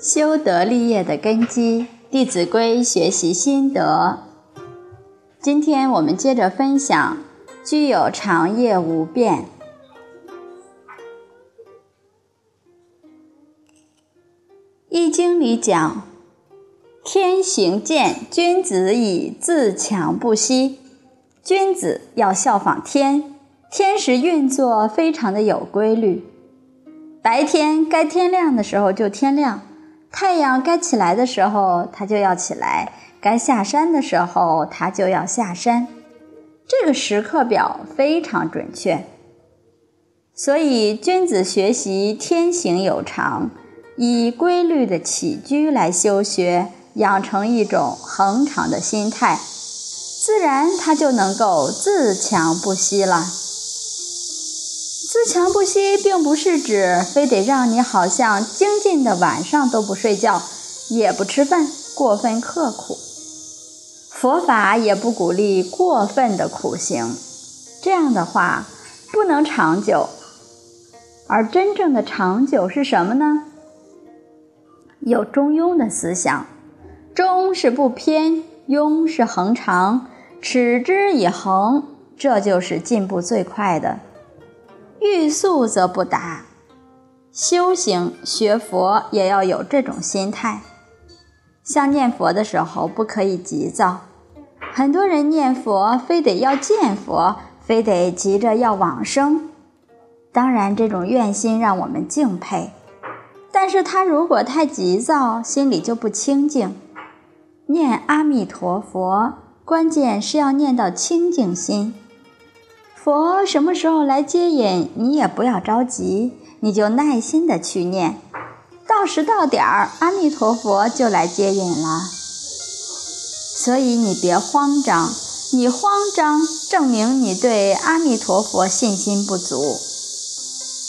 修德立业的根基，《弟子规》学习心得。今天我们接着分享：居有长业无变。《易经》里讲：“天行健，君子以自强不息。”君子要效仿天，天时运作非常的有规律。白天该天亮的时候就天亮。太阳该起来的时候，它就要起来；该下山的时候，它就要下山。这个时刻表非常准确。所以，君子学习天行有常，以规律的起居来修学，养成一种恒常的心态，自然他就能够自强不息了。自强不息，并不是指非得让你好像精进的晚上都不睡觉，也不吃饭，过分刻苦。佛法也不鼓励过分的苦行，这样的话不能长久。而真正的长久是什么呢？有中庸的思想，中是不偏，庸是恒长，持之以恒，这就是进步最快的。欲速则不达，修行学佛也要有这种心态。像念佛的时候，不可以急躁。很多人念佛，非得要见佛，非得急着要往生。当然，这种愿心让我们敬佩。但是他如果太急躁，心里就不清净。念阿弥陀佛，关键是要念到清净心。佛什么时候来接引，你也不要着急，你就耐心的去念，到时到点儿，阿弥陀佛就来接引了。所以你别慌张，你慌张证明你对阿弥陀佛信心不足。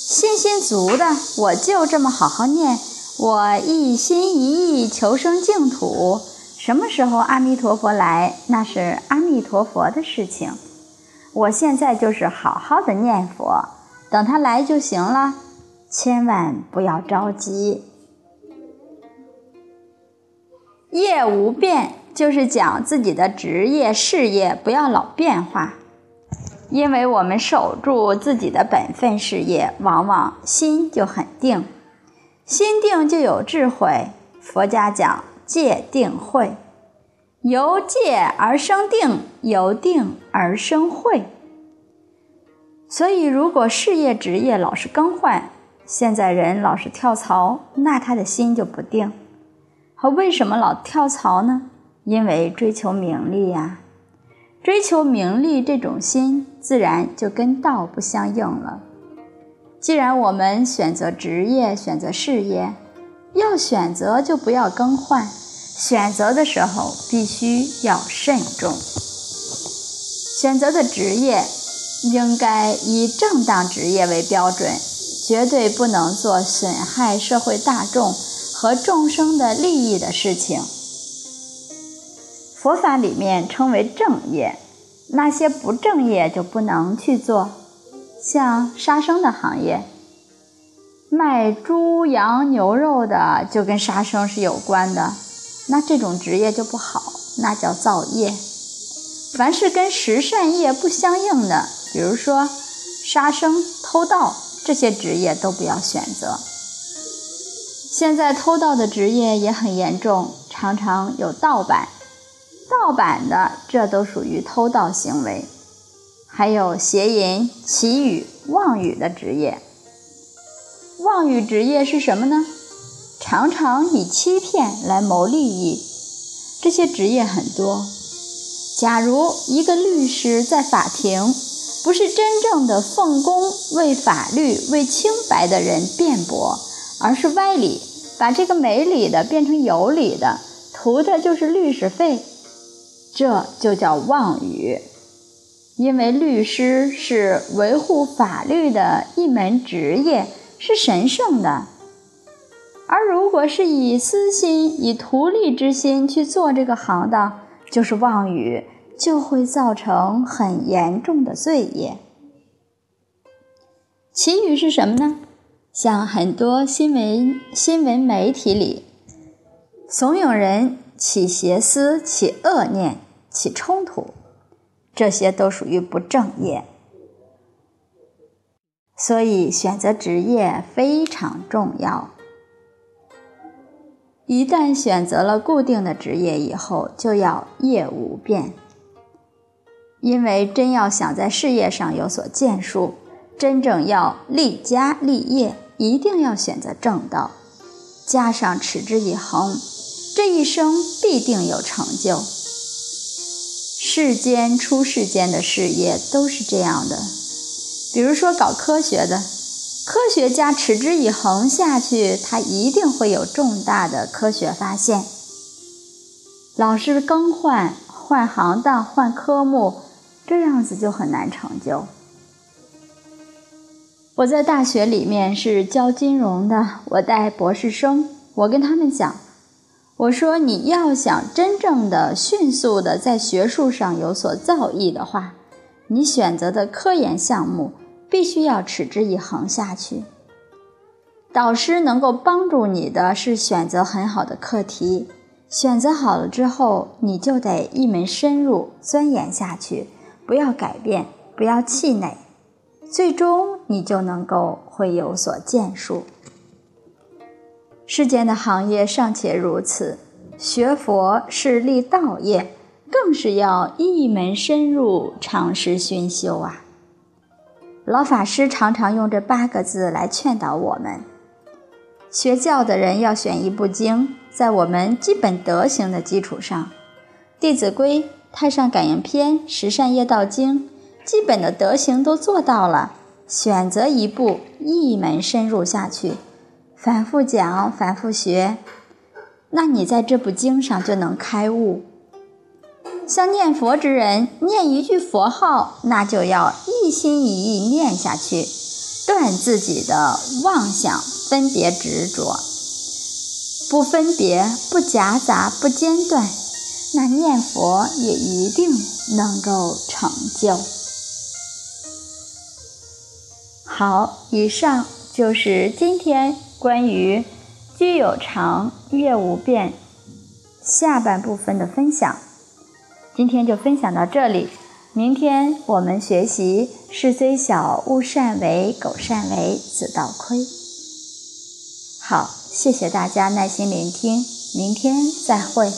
信心足的，我就这么好好念，我一心一意求生净土。什么时候阿弥陀佛来，那是阿弥陀佛的事情。我现在就是好好的念佛，等他来就行了，千万不要着急。业无变，就是讲自己的职业事业不要老变化，因为我们守住自己的本分事业，往往心就很定，心定就有智慧。佛家讲戒定慧。由戒而生定，由定而生慧。所以，如果事业职业老是更换，现在人老是跳槽，那他的心就不定。和为什么老跳槽呢？因为追求名利呀。追求名利这种心，自然就跟道不相应了。既然我们选择职业，选择事业，要选择就不要更换。选择的时候必须要慎重，选择的职业应该以正当职业为标准，绝对不能做损害社会大众和众生的利益的事情。佛法里面称为正业，那些不正业就不能去做，像杀生的行业，卖猪羊牛肉的就跟杀生是有关的。那这种职业就不好，那叫造业。凡是跟十善业不相应的，比如说杀生、偷盗这些职业都不要选择。现在偷盗的职业也很严重，常常有盗版，盗版的这都属于偷盗行为。还有邪淫、祈语、妄语的职业。妄语职业是什么呢？常常以欺骗来谋利益，这些职业很多。假如一个律师在法庭，不是真正的奉公为法律、为清白的人辩驳，而是歪理，把这个没理的变成有理的，图的就是律师费，这就叫妄语。因为律师是维护法律的一门职业，是神圣的。而如果是以私心、以图利之心去做这个行当，就是妄语，就会造成很严重的罪业。祈语是什么呢？像很多新闻新闻媒体里，怂恿人起邪思、起恶念、起冲突，这些都属于不正业。所以，选择职业非常重要。一旦选择了固定的职业以后，就要业无变。因为真要想在事业上有所建树，真正要立家立业，一定要选择正道，加上持之以恒，这一生必定有成就。世间出世间的事业都是这样的。比如说搞科学的，科学家持之以恒下去，他一定会有重大的科学发现。老是更换、换行当、换科目，这样子就很难成就。我在大学里面是教金融的，我带博士生，我跟他们讲，我说你要想真正的、迅速的在学术上有所造诣的话，你选择的科研项目。必须要持之以恒下去。导师能够帮助你的是选择很好的课题，选择好了之后，你就得一门深入钻研下去，不要改变，不要气馁，最终你就能够会有所建树。世间的行业尚且如此，学佛是立道业，更是要一门深入，长时熏修啊。老法师常常用这八个字来劝导我们：学教的人要选一部经，在我们基本德行的基础上，《弟子规》《太上感应篇》《十善业道经》，基本的德行都做到了，选择一部，一门深入下去，反复讲，反复学，那你在这部经上就能开悟。像念佛之人，念一句佛号，那就要一心一意念下去，断自己的妄想、分别执着，不分别、不夹杂、不间断，那念佛也一定能够成就。好，以上就是今天关于居有常，业无变下半部分的分享。今天就分享到这里，明天我们学习“事虽小，勿擅为；苟擅为，子道亏”。好，谢谢大家耐心聆听，明天再会。